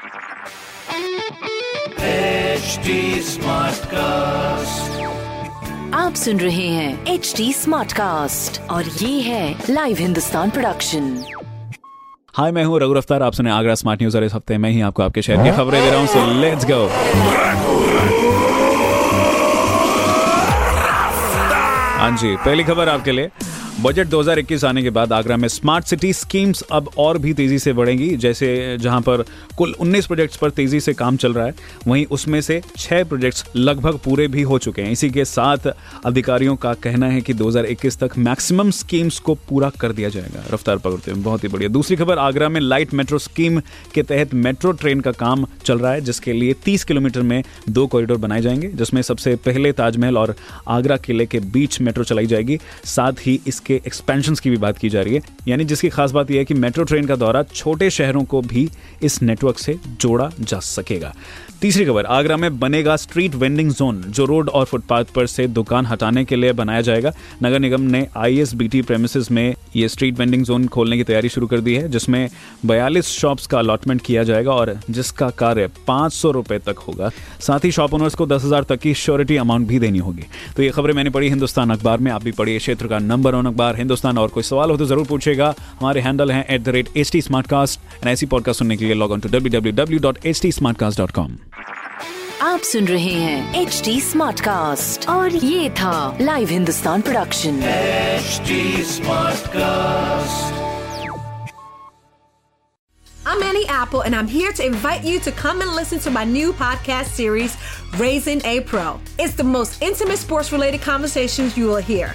HD आप सुन रहे हैं एच डी स्मार्ट कास्ट और ये है लाइव हिंदुस्तान प्रोडक्शन हाय मैं हूँ रघु अफ्तार आप सुने आगरा स्मार्ट न्यूज़ और इस हफ़्ते मैं ही आपको आपके शहर की खबरें दे रहा हूँ। लेट्स गो हाँ जी, पहली खबर आपके लिए। बजट 2021 आने के बाद आगरा में स्मार्ट सिटी स्कीम्स अब और भी तेज़ी से बढ़ेंगी, जैसे जहाँ पर कुल 19 प्रोजेक्ट्स पर तेज़ी से काम चल रहा है। वहीं उसमें से छह प्रोजेक्ट्स लगभग पूरे भी हो चुके हैं। इसी के साथ अधिकारियों का कहना है कि 2021 तक मैक्सिमम स्कीम्स को पूरा कर दिया जाएगा। रफ्तार पकड़ते बहुत ही बढ़िया। दूसरी खबर, आगरा में लाइट मेट्रो स्कीम के तहत मेट्रो ट्रेन का काम चल रहा है, जिसके लिए तीस किलोमीटर में दो कॉरिडोर बनाए जाएँगे, जिसमें सबसे पहले ताजमहल और आगरा किले के बीच मेट्रो चलाई जाएगी। साथ ही इसके एक्सपेंशन की भी बात की जा रही है, यानी जिसकी खास बात यह है कि मेट्रो ट्रेन का दौरा छोटे शहरों को भी इस नेटवर्क से जोड़ा जा सकेगा। तीसरी खबर, आगरा में बनेगा स्ट्रीट वेंडिंग जोन जो रोड और फुटपाथ पर से दुकान हटाने के लिए बनाया जाएगा। नगर निगम ने I S B T premise में ये स्ट्रीट वेंडिंग जोन खोलने की तैयारी शुरू कर दी है, जिसमें बयालीस शॉप्स का अलॉटमेंट किया जाएगा और जिसका कार्य पाँच सौ तक होगा। साथ ही शॉप ओनर्स को दस हज़ार तक की श्योरिटी अमाउंट भी देनी होगी। तो ये खबरें मैंने पढ़ी हिंदुस्तान अखबार में, आप भी पढ़िए क्षेत्र का नंबर वन अखबार हिंदुस्तान और कोई सवाल हो तो ज़रूर पूछेगा हमारे हैंडल है at the rate H T smart cast and ऐसी पॉडकास्ट सुनने के लिए log on to W W W dot H T smart cast dot com आप सुन रहे हैं एच डी स्मार्ट कास्ट और ये था live Hindustan production HD Smartcast. I'm Annie Apple, and I'm here to invite you to come and listen to my new podcast series, Raising a Pro. It's the most intimate sports related conversations you will hear.